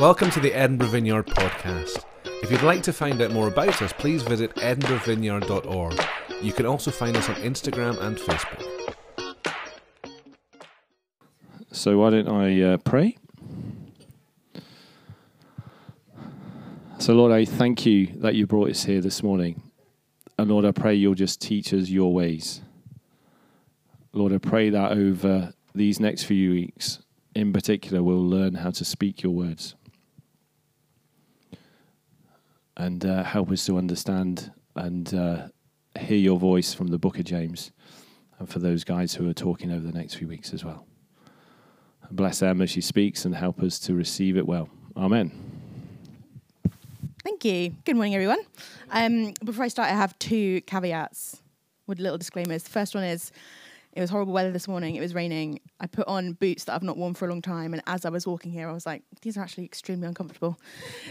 Welcome to the Edinburgh Vineyard podcast. If you'd like to find out more about us, please visit edinburghvineyard.org. You can also find us on Instagram and Facebook. So why don't I uh, pray? So Lord, I thank you that you brought us here this morning. And Lord, I pray you'll just teach us your ways. Lord, I pray that over these next few weeks, in particular, we'll learn how to speak your words. And uh, help us to understand and uh, hear your voice from the book of James. And for those guys who are talking over the next few weeks as well. Bless Emma as she speaks and help us to receive it well. Amen. Thank you. Good morning, everyone. Um, before I start, I have two caveats with little disclaimers. The first one is it was horrible weather this morning. It was raining. I put on boots that I've not worn for a long time, and as I was walking here, I was like, these are actually extremely uncomfortable.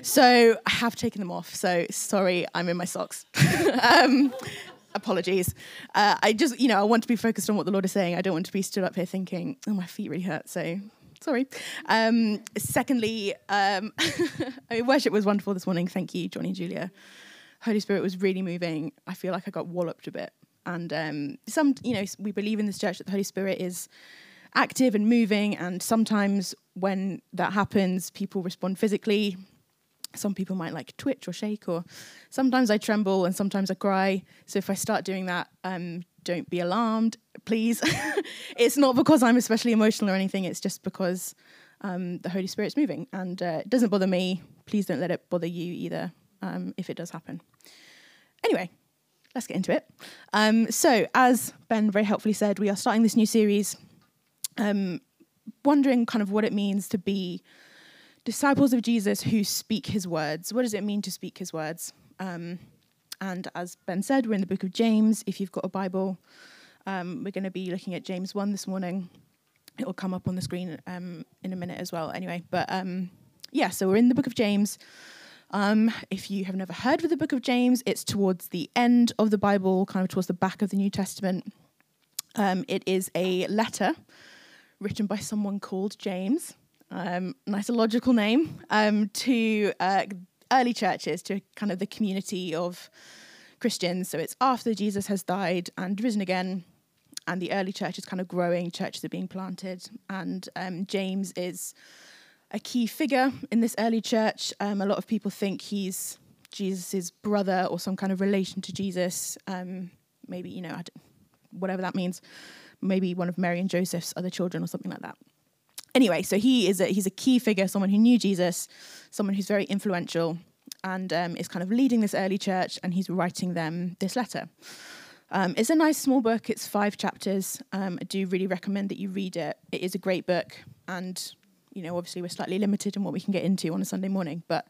So I have taken them off. So sorry, I'm in my socks. um, apologies. Uh, I just, you know, I want to be focused on what the Lord is saying. I don't want to be stood up here thinking, oh, my feet really hurt. So sorry. Um, secondly, um, worship was wonderful this morning. Thank you, Johnny and Julia. Holy Spirit was really moving. I feel like I got walloped a bit. And um, some, you know, we believe in this church that the Holy Spirit is active and moving. And sometimes when that happens, people respond physically. Some people might like twitch or shake, or sometimes I tremble and sometimes I cry. So if I start doing that, um, don't be alarmed, please. it's not because I'm especially emotional or anything. It's just because um, the Holy Spirit's moving, and uh, it doesn't bother me. Please don't let it bother you either um, if it does happen. Anyway, let's get into it. Um, so, as Ben very helpfully said, we are starting this new series, um, wondering kind of what it means to be disciples of Jesus who speak his words. What does it mean to speak his words? Um, and as Ben said, we're in the book of James. If you've got a Bible, um, we're going to be looking at James 1 this morning. It will come up on the screen um, in a minute as well, anyway. But um, yeah, so we're in the book of James. Um, if you have never heard of the book of James, it's towards the end of the Bible, kind of towards the back of the New Testament. Um, it is a letter written by someone called James um, nice logical name, um, to uh, early churches, to kind of the community of Christians. So it's after Jesus has died and risen again, and the early church is kind of growing, churches are being planted, and um, James is a key figure in this early church. Um, a lot of people think he's Jesus' brother or some kind of relation to Jesus. Um, maybe, you know, whatever that means. Maybe one of Mary and Joseph's other children or something like that anyway, so he is a, he's a key figure, someone who knew Jesus, someone who's very influential, and um, is kind of leading this early church, and he's writing them this letter. Um, it's a nice small book. It's five chapters. Um, I do really recommend that you read it. It is a great book, and you know, obviously, we're slightly limited in what we can get into on a Sunday morning, but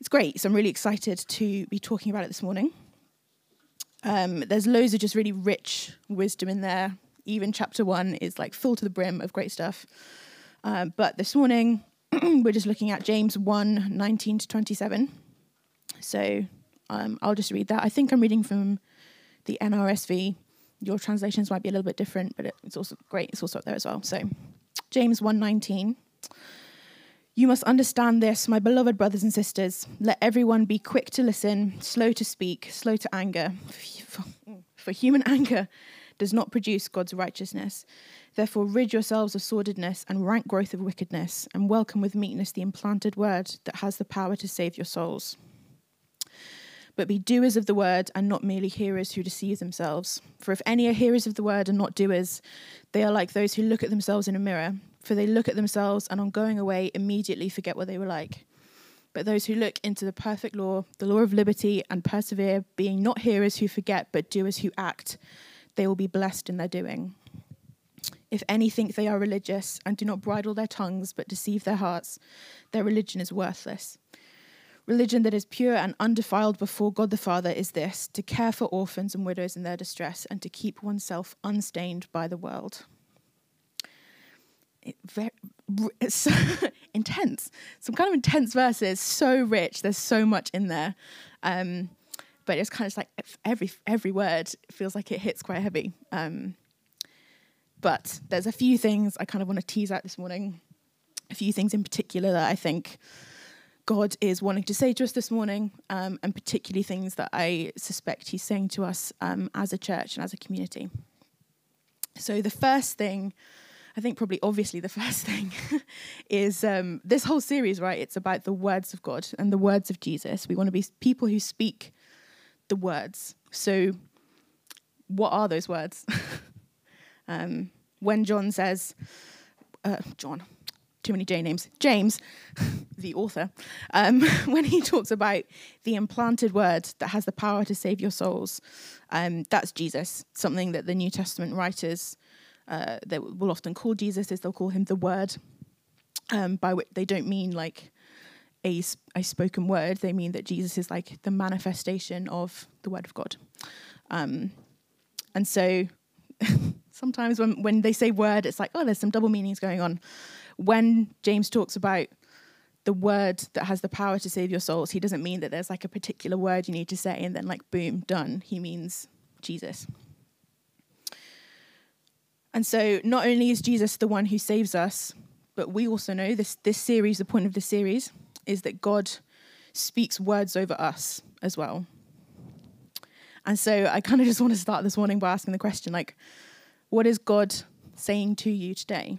it's great. So I'm really excited to be talking about it this morning. Um, there's loads of just really rich wisdom in there even chapter one is like full to the brim of great stuff. Uh, but this morning, we're just looking at James 1 19 to 27. So um, I'll just read that. I think I'm reading from the NRSV. Your translations might be a little bit different, but it's also great. It's also up there as well. So James 1:19. You must understand this, my beloved brothers and sisters. Let everyone be quick to listen, slow to speak, slow to anger. For human anger does not produce God's righteousness. Therefore, rid yourselves of sordidness and rank growth of wickedness, and welcome with meekness the implanted word that has the power to save your souls. But be doers of the word and not merely hearers who deceive themselves. For if any are hearers of the word and not doers, they are like those who look at themselves in a mirror. For they look at themselves and on going away immediately forget what they were like. But those who look into the perfect law, the law of liberty, and persevere, being not hearers who forget, but doers who act, they will be blessed in their doing. If any think they are religious and do not bridle their tongues but deceive their hearts, their religion is worthless. Religion that is pure and undefiled before God the Father is this to care for orphans and widows in their distress and to keep oneself unstained by the world. It very, it's intense. Some kind of intense verses, so rich. There's so much in there. Um, but it's kind of like every every word feels like it hits quite heavy. Um, but there's a few things I kind of want to tease out this morning. a few things in particular that I think God is wanting to say to us this morning, um, and particularly things that I suspect He's saying to us um, as a church and as a community. So, the first thing, I think probably obviously the first thing, is um, this whole series, right? It's about the words of God and the words of Jesus. We want to be people who speak the words. So, what are those words? um, when John says, uh, John, too many J names, James, the author, um, when he talks about the implanted word that has the power to save your souls, um, that's Jesus, something that the New Testament writers uh, will often call Jesus is they'll call him the Word, um, by which they don't mean like a, a spoken word, they mean that Jesus is like the manifestation of the Word of God. Um, and so sometimes when, when they say word, it's like, oh, there's some double meanings going on when James talks about the word that has the power to save your souls, he doesn't mean that there's like a particular word you need to say and then like boom, done. He means Jesus. And so not only is Jesus the one who saves us, but we also know this this series, the point of this series, is that God speaks words over us as well. And so I kind of just want to start this morning by asking the question like, what is God saying to you today?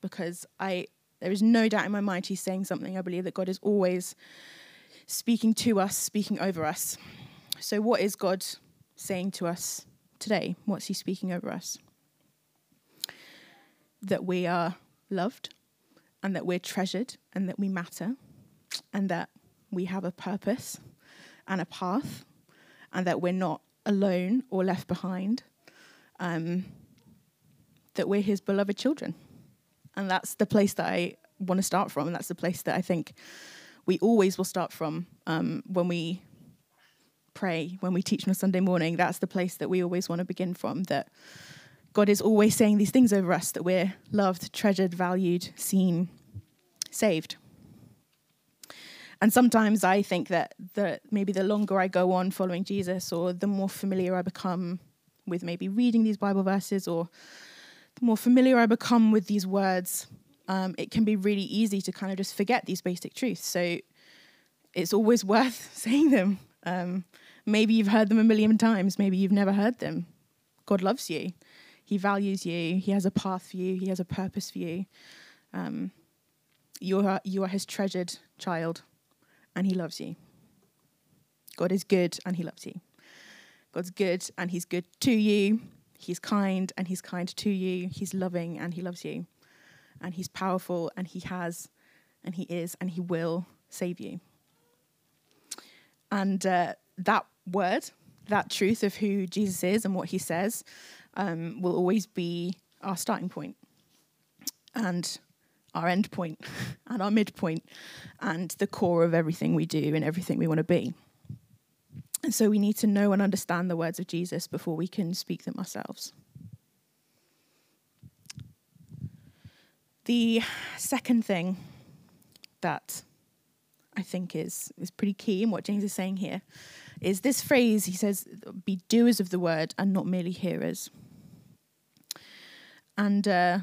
Because I there is no doubt in my mind he's saying something. I believe that God is always speaking to us, speaking over us. So what is God saying to us today? What's he speaking over us? That we are loved and that we're treasured and that we matter and that we have a purpose and a path and that we're not alone or left behind. Um, that we're his beloved children. And that's the place that I want to start from. And that's the place that I think we always will start from um, when we pray, when we teach on a Sunday morning. That's the place that we always want to begin from. That God is always saying these things over us that we're loved, treasured, valued, seen, saved. And sometimes I think that the, maybe the longer I go on following Jesus, or the more familiar I become with maybe reading these Bible verses or more familiar I become with these words, um, it can be really easy to kind of just forget these basic truths. So it's always worth saying them. Um, maybe you've heard them a million times, maybe you've never heard them. God loves you, He values you, He has a path for you, He has a purpose for you. Um, you, are, you are His treasured child, and He loves you. God is good, and He loves you. God's good, and He's good to you He's kind and he's kind to you. He's loving and he loves you. And he's powerful and he has and he is and he will save you. And uh, that word, that truth of who Jesus is and what he says, um, will always be our starting point and our end point and our midpoint and the core of everything we do and everything we want to be. And so we need to know and understand the words of Jesus before we can speak them ourselves. The second thing that I think is, is pretty key in what James is saying here is this phrase he says, be doers of the word and not merely hearers. And uh,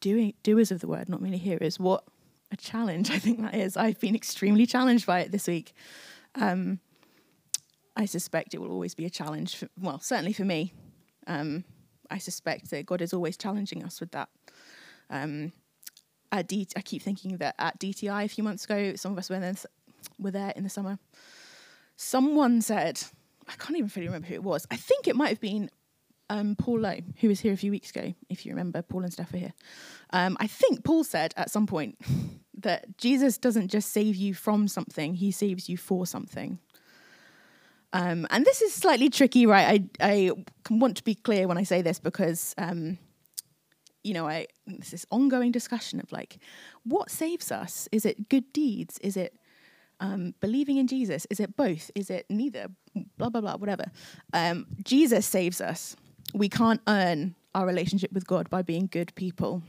doing, doers of the word, not merely hearers. What a challenge I think that is. I've been extremely challenged by it this week. Um, I suspect it will always be a challenge. For, well, certainly for me. Um, I suspect that God is always challenging us with that. Um, at D- I keep thinking that at DTI a few months ago, some of us were there, were there in the summer. Someone said, I can't even fully remember who it was. I think it might have been um, Paul Lowe, who was here a few weeks ago, if you remember, Paul and Steph are here. Um, I think Paul said at some point that Jesus doesn't just save you from something, he saves you for something. Um, and this is slightly tricky, right? I, I want to be clear when I say this because, um, you know, I this is ongoing discussion of like, what saves us? Is it good deeds? Is it um, believing in Jesus? Is it both? Is it neither? Blah blah blah. Whatever. Um, Jesus saves us. We can't earn our relationship with God by being good people.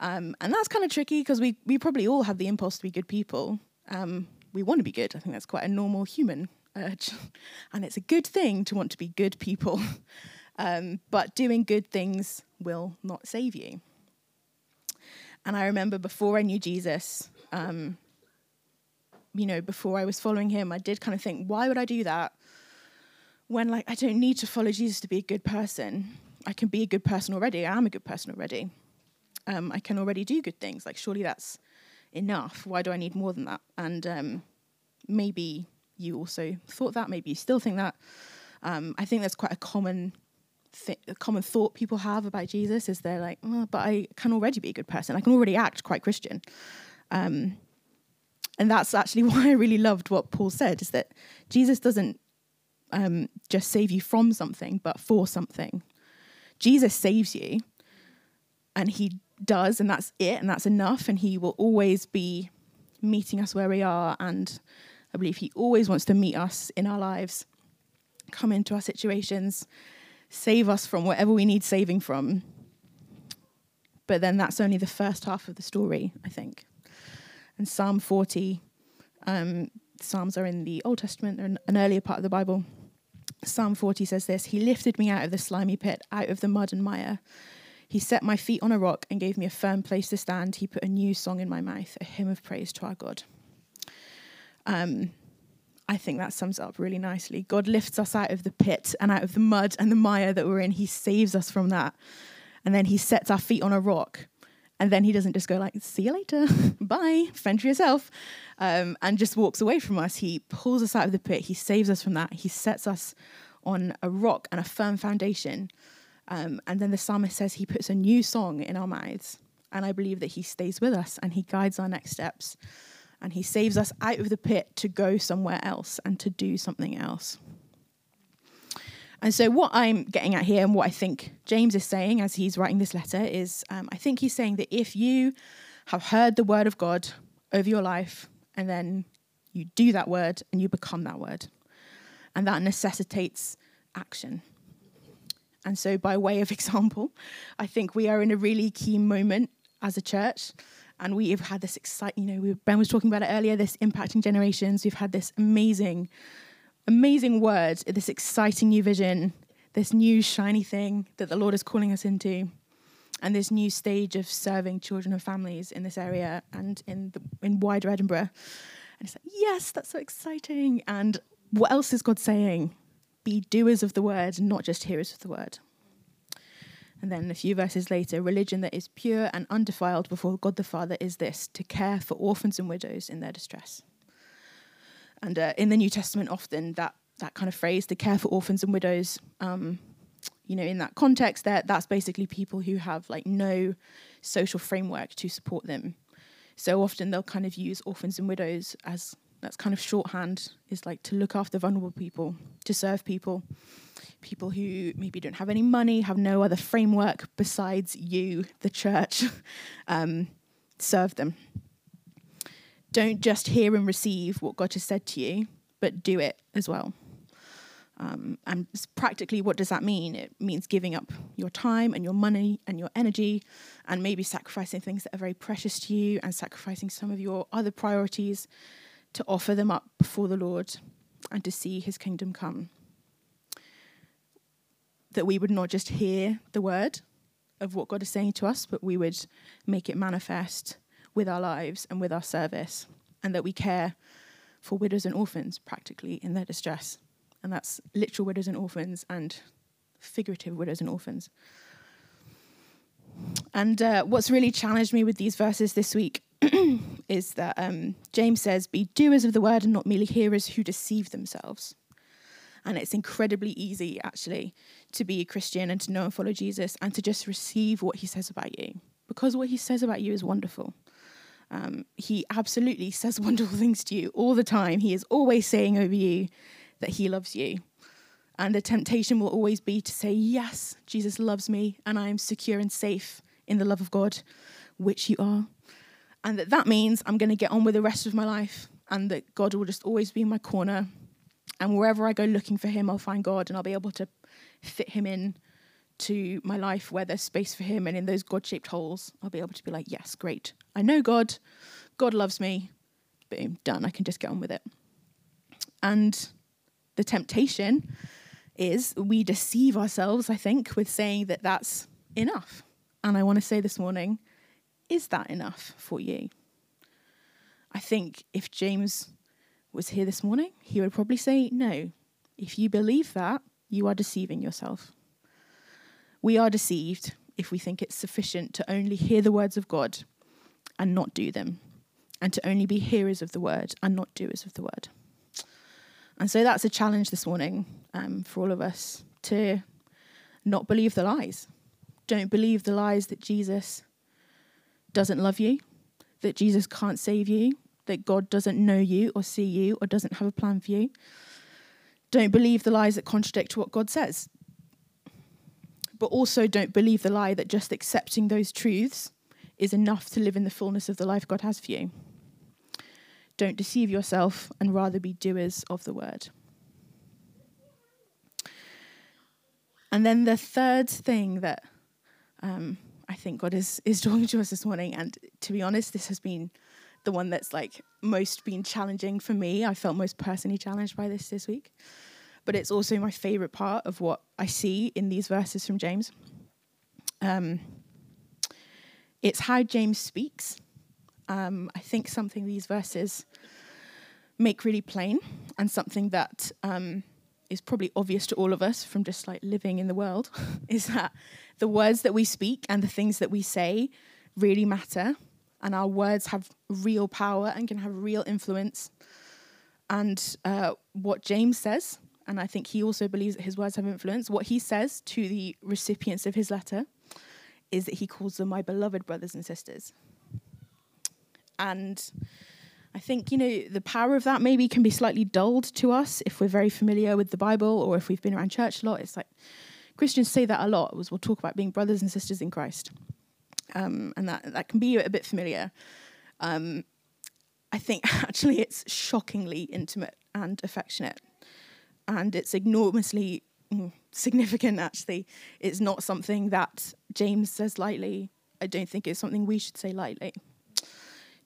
Um, and that's kind of tricky because we we probably all have the impulse to be good people. Um, we want to be good. I think that's quite a normal human urge. And it's a good thing to want to be good people. Um, but doing good things will not save you. And I remember before I knew Jesus, um, you know, before I was following him, I did kind of think, why would I do that? When, like, I don't need to follow Jesus to be a good person. I can be a good person already. I am a good person already. Um, I can already do good things. Like, surely that's enough. Why do I need more than that? And um, maybe you also thought that. Maybe you still think that. Um, I think that's quite a common th- a common thought people have about Jesus is they're like, oh, but I can already be a good person. I can already act quite Christian. Um, and that's actually why I really loved what Paul said is that Jesus doesn't um, just save you from something, but for something. Jesus saves you, and he does, and that's it, and that's enough, and he will always be meeting us where we are. And I believe he always wants to meet us in our lives, come into our situations, save us from whatever we need saving from. But then that's only the first half of the story, I think. And Psalm 40, um, Psalms are in the Old Testament, they're an earlier part of the Bible. Psalm 40 says this He lifted me out of the slimy pit, out of the mud and mire. He set my feet on a rock and gave me a firm place to stand. He put a new song in my mouth, a hymn of praise to our God. Um, I think that sums up really nicely. God lifts us out of the pit and out of the mud and the mire that we're in. He saves us from that. And then he sets our feet on a rock. And then he doesn't just go like, see you later, bye, fend for yourself, um, and just walks away from us. He pulls us out of the pit. He saves us from that. He sets us on a rock and a firm foundation. Um, and then the psalmist says he puts a new song in our mouths. And I believe that he stays with us and he guides our next steps and he saves us out of the pit to go somewhere else and to do something else. And so, what I'm getting at here, and what I think James is saying as he's writing this letter, is um, I think he's saying that if you have heard the word of God over your life, and then you do that word and you become that word, and that necessitates action. And so, by way of example, I think we are in a really key moment as a church and we have had this exciting, you know, Ben was talking about it earlier, this impacting generations. We've had this amazing, amazing word, this exciting new vision, this new shiny thing that the Lord is calling us into, and this new stage of serving children and families in this area and in the, in wider Edinburgh. And it's like, yes, that's so exciting. And what else is God saying? Be doers of the word, not just hearers of the word. And then a few verses later, religion that is pure and undefiled before God the Father is this to care for orphans and widows in their distress. And uh, in the New Testament, often that, that kind of phrase, to care for orphans and widows, um, you know, in that context, that that's basically people who have like no social framework to support them. So often they'll kind of use orphans and widows as that's kind of shorthand is like to look after vulnerable people, to serve people, people who maybe don't have any money, have no other framework besides you, the church, um, serve them. Don't just hear and receive what God has said to you, but do it as well. Um, and practically, what does that mean? It means giving up your time and your money and your energy, and maybe sacrificing things that are very precious to you, and sacrificing some of your other priorities to offer them up before the Lord and to see his kingdom come that we would not just hear the word of what God is saying to us, but we would make it manifest with our lives and with our service, and that we care for widows and orphans practically in their distress. And that's literal widows and orphans and figurative widows and orphans. And uh, what's really challenged me with these verses this week is that um, James says, Be doers of the word and not merely hearers who deceive themselves. And it's incredibly easy, actually, to be a Christian and to know and follow Jesus and to just receive what he says about you. Because what he says about you is wonderful. Um, he absolutely says wonderful things to you all the time. He is always saying over you that he loves you. And the temptation will always be to say, Yes, Jesus loves me, and I am secure and safe in the love of God, which you are. And that that means I'm going to get on with the rest of my life, and that God will just always be in my corner, and wherever I go looking for him, I'll find God and I'll be able to fit him in to my life where there's space for him. And in those God shaped holes, I'll be able to be like, yes, great. I know God. God loves me. Boom, done. I can just get on with it. And the temptation is we deceive ourselves, I think, with saying that that's enough. And I want to say this morning, is that enough for you? I think if James was here this morning, he would probably say, No. If you believe that, you are deceiving yourself. We are deceived if we think it's sufficient to only hear the words of God and not do them, and to only be hearers of the word and not doers of the word. And so that's a challenge this morning um, for all of us to not believe the lies. Don't believe the lies that Jesus doesn't love you, that Jesus can't save you, that God doesn't know you or see you or doesn't have a plan for you. Don't believe the lies that contradict what God says. But also don't believe the lie that just accepting those truths is enough to live in the fullness of the life God has for you. Don't deceive yourself and rather be doers of the word. And then the third thing that um, I think God is, is talking to us this morning, and to be honest, this has been the one that's like most been challenging for me. I felt most personally challenged by this this week. But it's also my favorite part of what I see in these verses from James. Um, it's how James speaks. Um, I think something these verses make really plain and something that um, is probably obvious to all of us from just like living in the world is that the words that we speak and the things that we say really matter and our words have real power and can have real influence. And uh, what James says, and I think he also believes that his words have influence, what he says to the recipients of his letter is that he calls them my beloved brothers and sisters. And I think, you know, the power of that maybe can be slightly dulled to us if we're very familiar with the Bible or if we've been around church a lot. It's like Christians say that a lot, was we'll talk about being brothers and sisters in Christ um, and that that can be a bit familiar. Um, I think actually it's shockingly intimate and affectionate, and it's enormously mm, significant. Actually, it's not something that James says lightly. I don't think it's something we should say lightly.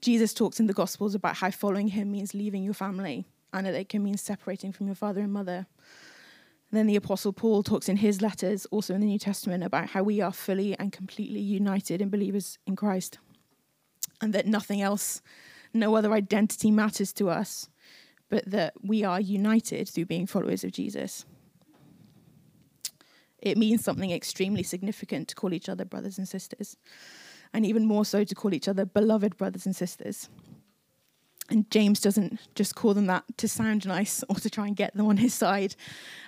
Jesus talks in the Gospels about how following him means leaving your family, and that it can mean separating from your father and mother. And Then the Apostle Paul talks in his letters, also in the New Testament, about how we are fully and completely united in believers in Christ, and that nothing else, no other identity matters to us, but that we are united through being followers of Jesus. It means something extremely significant to call each other brothers and sisters, and even more so to call each other beloved brothers and sisters. And James doesn't just call them that to sound nice or to try and get them on his side.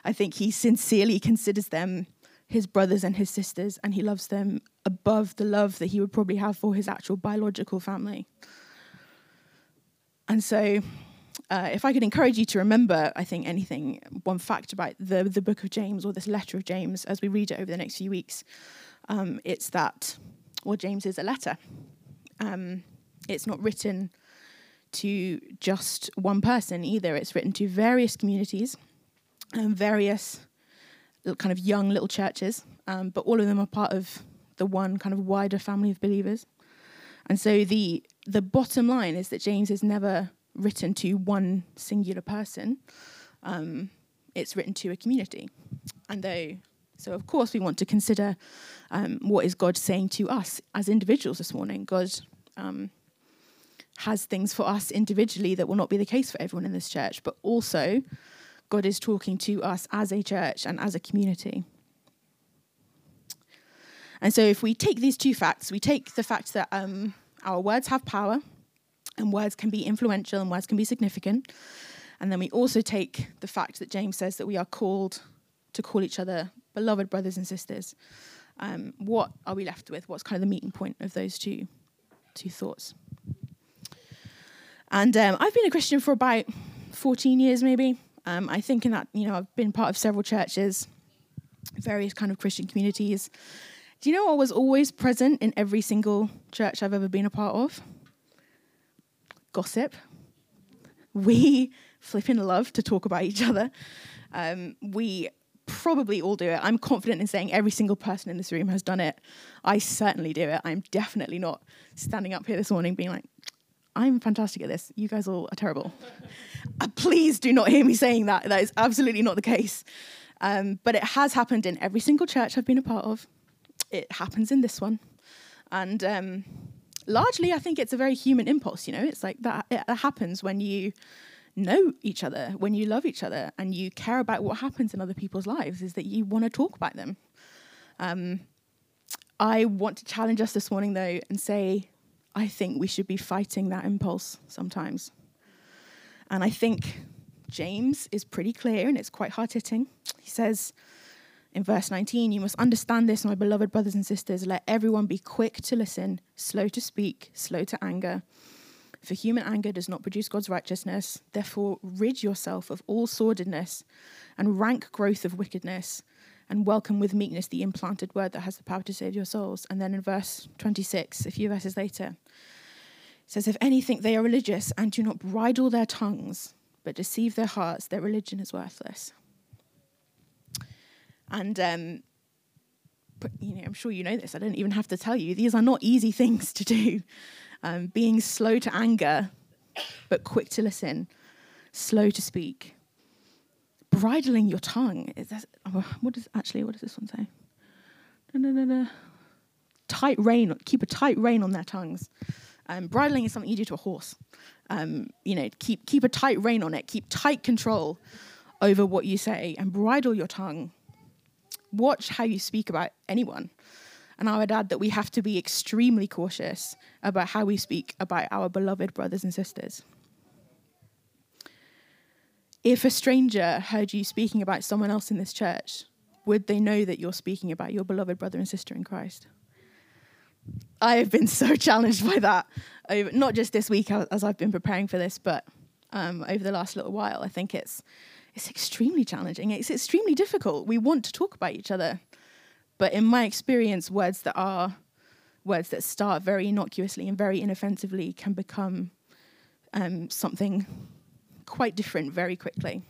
I think he sincerely considers them his brothers and his sisters, and he loves them above the love that he would probably have for his actual biological family. And so, uh, if I could encourage you to remember, I think anything, one fact about the, the book of James or this letter of James as we read it over the next few weeks, um, it's that, well, James is a letter. Um, it's not written to just one person either. It's written to various communities and various kind of young little churches, um, but all of them are part of the one kind of wider family of believers. And so the the bottom line is that James is never written to one singular person. Um, it's written to a community. And though, so of course, we want to consider um, what is God saying to us as individuals this morning. God um, has things for us individually that will not be the case for everyone in this church, but also God is talking to us as a church and as a community. And so, if we take these two facts, we take the fact that um, our words have power and words can be influential and words can be significant. And then we also take the fact that James says that we are called to call each other beloved brothers and sisters. Um, what are we left with? What's kind of the meeting point of those two, two thoughts? And um, I've been a Christian for about 14 years, maybe. Um, I think in that, you know, I've been part of several churches, various kind of Christian communities. Do you know what was always present in every single church I've ever been a part of? Gossip. We flipping love to talk about each other. Um, we probably all do it. I'm confident in saying every single person in this room has done it. I certainly do it. I'm definitely not standing up here this morning being like, I'm fantastic at this. You guys all are terrible. uh, please do not hear me saying that. That is absolutely not the case. Um, but it has happened in every single church I've been a part of. It happens in this one. And um, largely, I think it's a very human impulse. You know, it's like that. It happens when you know each other, when you love each other, and you care about what happens in other people's lives. Is that you want to talk about them. Um, I want to challenge us this morning, though, and say, I think we should be fighting that impulse sometimes. And I think James is pretty clear and it's quite hard hitting. He says in verse 19, You must understand this, my beloved brothers and sisters. Let everyone be quick to listen, slow to speak, slow to anger. For human anger does not produce God's righteousness. Therefore, rid yourself of all sordidness and rank growth of wickedness, and welcome with meekness the implanted word that has the power to save your souls. And then in verse 26, a few verses later, it says, If any think they are religious and do not bridle their tongues, but deceive their hearts, their religion is worthless. And um, you know, I'm sure you know this. I don't even have to tell you. These are not easy things to do. Um, being slow to anger, but quick to listen, slow to speak, bridling your tongue. Is that, oh, what does actually? What does this one say? Da, da, da, tight rein. Keep a tight rein on their tongues. Um, bridling is something you do to a horse. Um, you know, keep keep a tight rein on it. Keep tight control over what you say, and bridle your tongue. Watch how you speak about anyone. And I would add that we have to be extremely cautious about how we speak about our beloved brothers and sisters. If a stranger heard you speaking about someone else in this church, would they know that you're speaking about your beloved brother and sister in Christ? I have been so challenged by that, not just this week as I've been preparing for this, but um, over the last little while. I think it's it's extremely challenging. It's extremely difficult. We want to talk about each other, but in my experience, words that are words that start very innocuously and very inoffensively can become um, something quite different very quickly.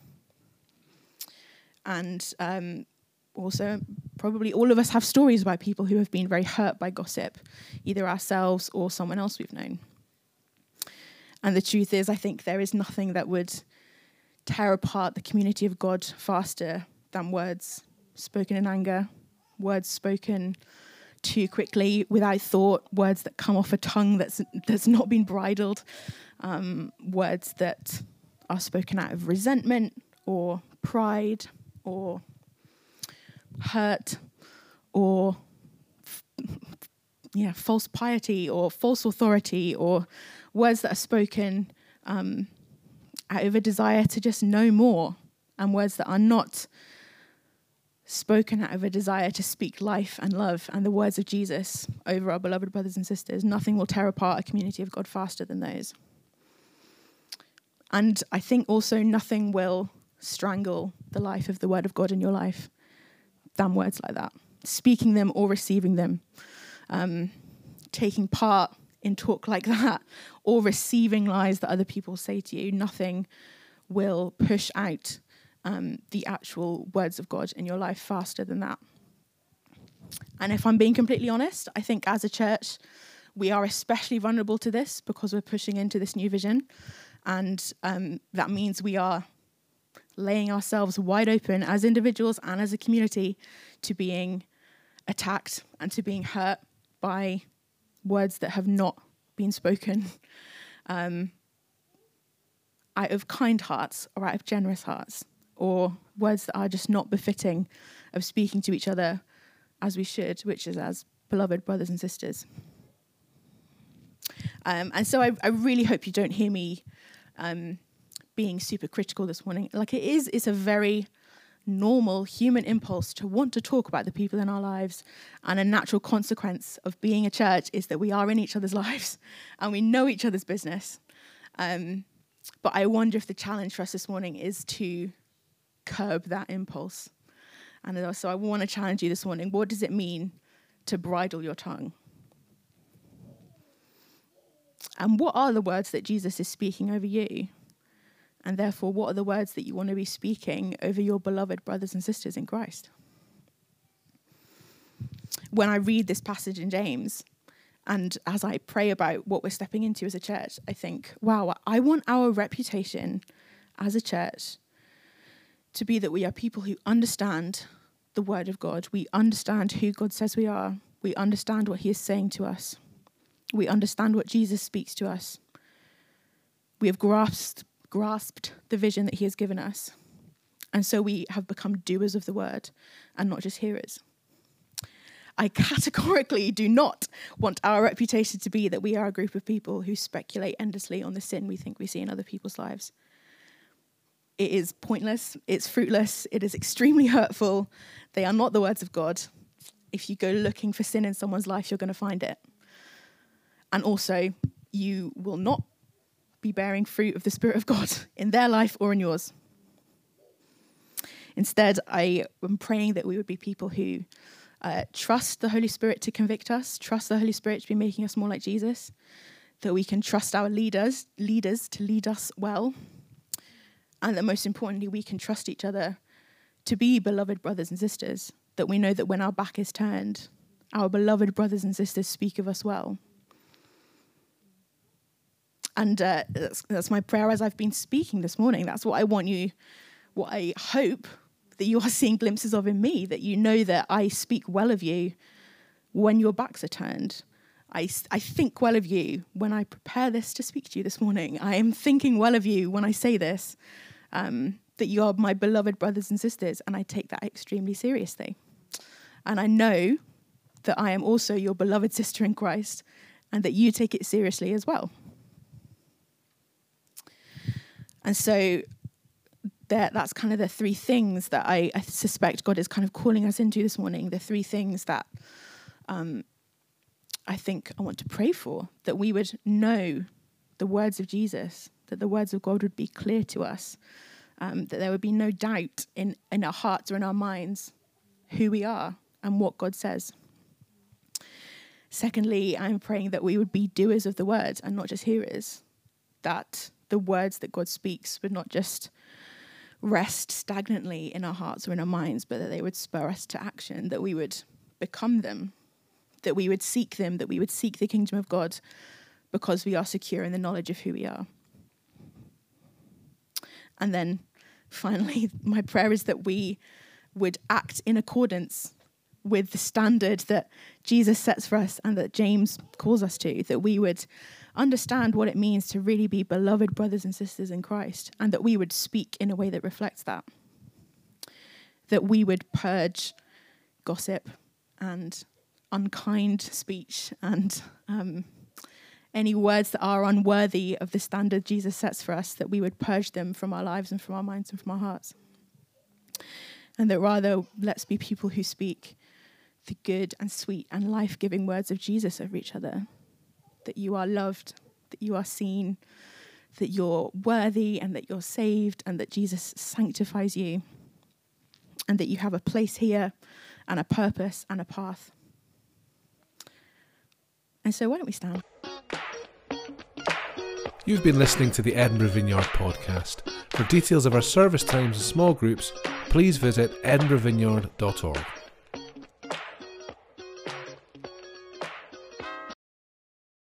And um, also probably all of us have stories about people who have been very hurt by gossip, either ourselves or someone else we've known. And the truth is, I think there is nothing that would tear apart the community of God faster than words spoken in anger, words spoken too quickly without thought, words that come off a tongue that's that's not been bridled, um, words that are spoken out of resentment or pride or hurt or yeah, false piety or false authority or words that are spoken um, out of a desire to just know more and words that are not spoken out of a desire to speak life and love and the words of Jesus over our beloved brothers and sisters. Nothing will tear apart a community of God faster than those. And I think also nothing will strangle the life of the word of God in your life than words like that. Speaking them or receiving them, um, taking part in talk like that, or receiving lies that other people say to you, nothing will push out um, the actual words of God in your life faster than that. And if I'm being completely honest, I think as a church, we are especially vulnerable to this because we're pushing into this new vision. And um, that means we are laying ourselves wide open as individuals and as a community to being attacked and to being hurt by words that have not been spoken um, out of kind hearts or out of generous hearts, or words that are just not befitting of speaking to each other as we should, which is as beloved brothers and sisters. Um, and so I, I, really hope you don't hear me um, being super critical this morning. Like it is, it's a very normal human impulse to want to talk about the people in our lives. And a natural consequence of being a church is that we are in each other's lives and we know each other's business. Um, but I wonder if the challenge for us this morning is to curb that impulse. And so I want to challenge you this morning what does it mean to bridle your tongue? And what are the words that Jesus is speaking over you? And therefore, what are the words that you want to be speaking over your beloved brothers and sisters in Christ? When I read this passage in James, and as I pray about what we're stepping into as a church, I think, wow, I want our reputation as a church to be that we are people who understand the Word of God. We understand who God says we are. We understand what He is saying to us. We understand what Jesus speaks to us. We have grasped, grasped the vision that he has given us. And so we have become doers of the word and not just hearers. I categorically do not want our reputation to be that we are a group of people who speculate endlessly on the sin we think we see in other people's lives. It is pointless, it's fruitless, it is extremely hurtful. They are not the words of God. If you go looking for sin in someone's life, you're going to find it. And also, you will not be bearing fruit of the Spirit of God in their life or in yours. Instead, I am praying that we would be people who uh, trust the Holy Spirit to convict us, trust the Holy Spirit to be making us more like Jesus, that we can trust our leaders, leaders to lead us well, and that most importantly, we can trust each other to be beloved brothers and sisters, that we know that when our back is turned, our beloved brothers and sisters speak of us well. And uh, that's, that's my prayer as I've been speaking this morning. That's what I want you, what I hope that you are seeing glimpses of in me, that you know that I speak well of you when your backs are turned. I, I think well of you when I prepare this to speak to you this morning. I am thinking well of you when I say this, um, that you are my beloved brothers and sisters, and I take that extremely seriously. And I know that I am also your beloved sister in Christ, and that you take it seriously as well. And so that that's kind of the three things that I, I, suspect God is kind of calling us into this morning. The three things that um, I think I want to pray for that we would know the words of Jesus, that the words of God would be clear to us, um, that there would be no doubt in, in our hearts or in our minds who we are and what God says. Secondly, I'm praying that we would be doers of the word and not just hearers, that the words that God speaks would not just rest stagnantly in our hearts or in our minds, but that they would spur us to action, that we would become them, that we would seek them, that we would seek the kingdom of God because we are secure in the knowledge of who we are. And then finally, my prayer is that we would act in accordance with the standard that Jesus sets for us and that James calls us to, that we would understand what it means to really be beloved brothers and sisters in Christ, and that we would speak in a way that reflects that. That we would purge gossip and unkind speech and um, any words that are unworthy of the standard Jesus sets for us, that we would purge them from our lives and from our minds and from our hearts. And that rather, let's be people who speak the good and sweet and life giving words of Jesus over each other that you are loved, that you are seen, that you're worthy and that you're saved, and that Jesus sanctifies you, and that you have a place here and a purpose and a path. And so, why don't we stand? You've been listening to the Edinburgh Vineyard podcast. For details of our service times and small groups, please visit edinburghvineyard.org.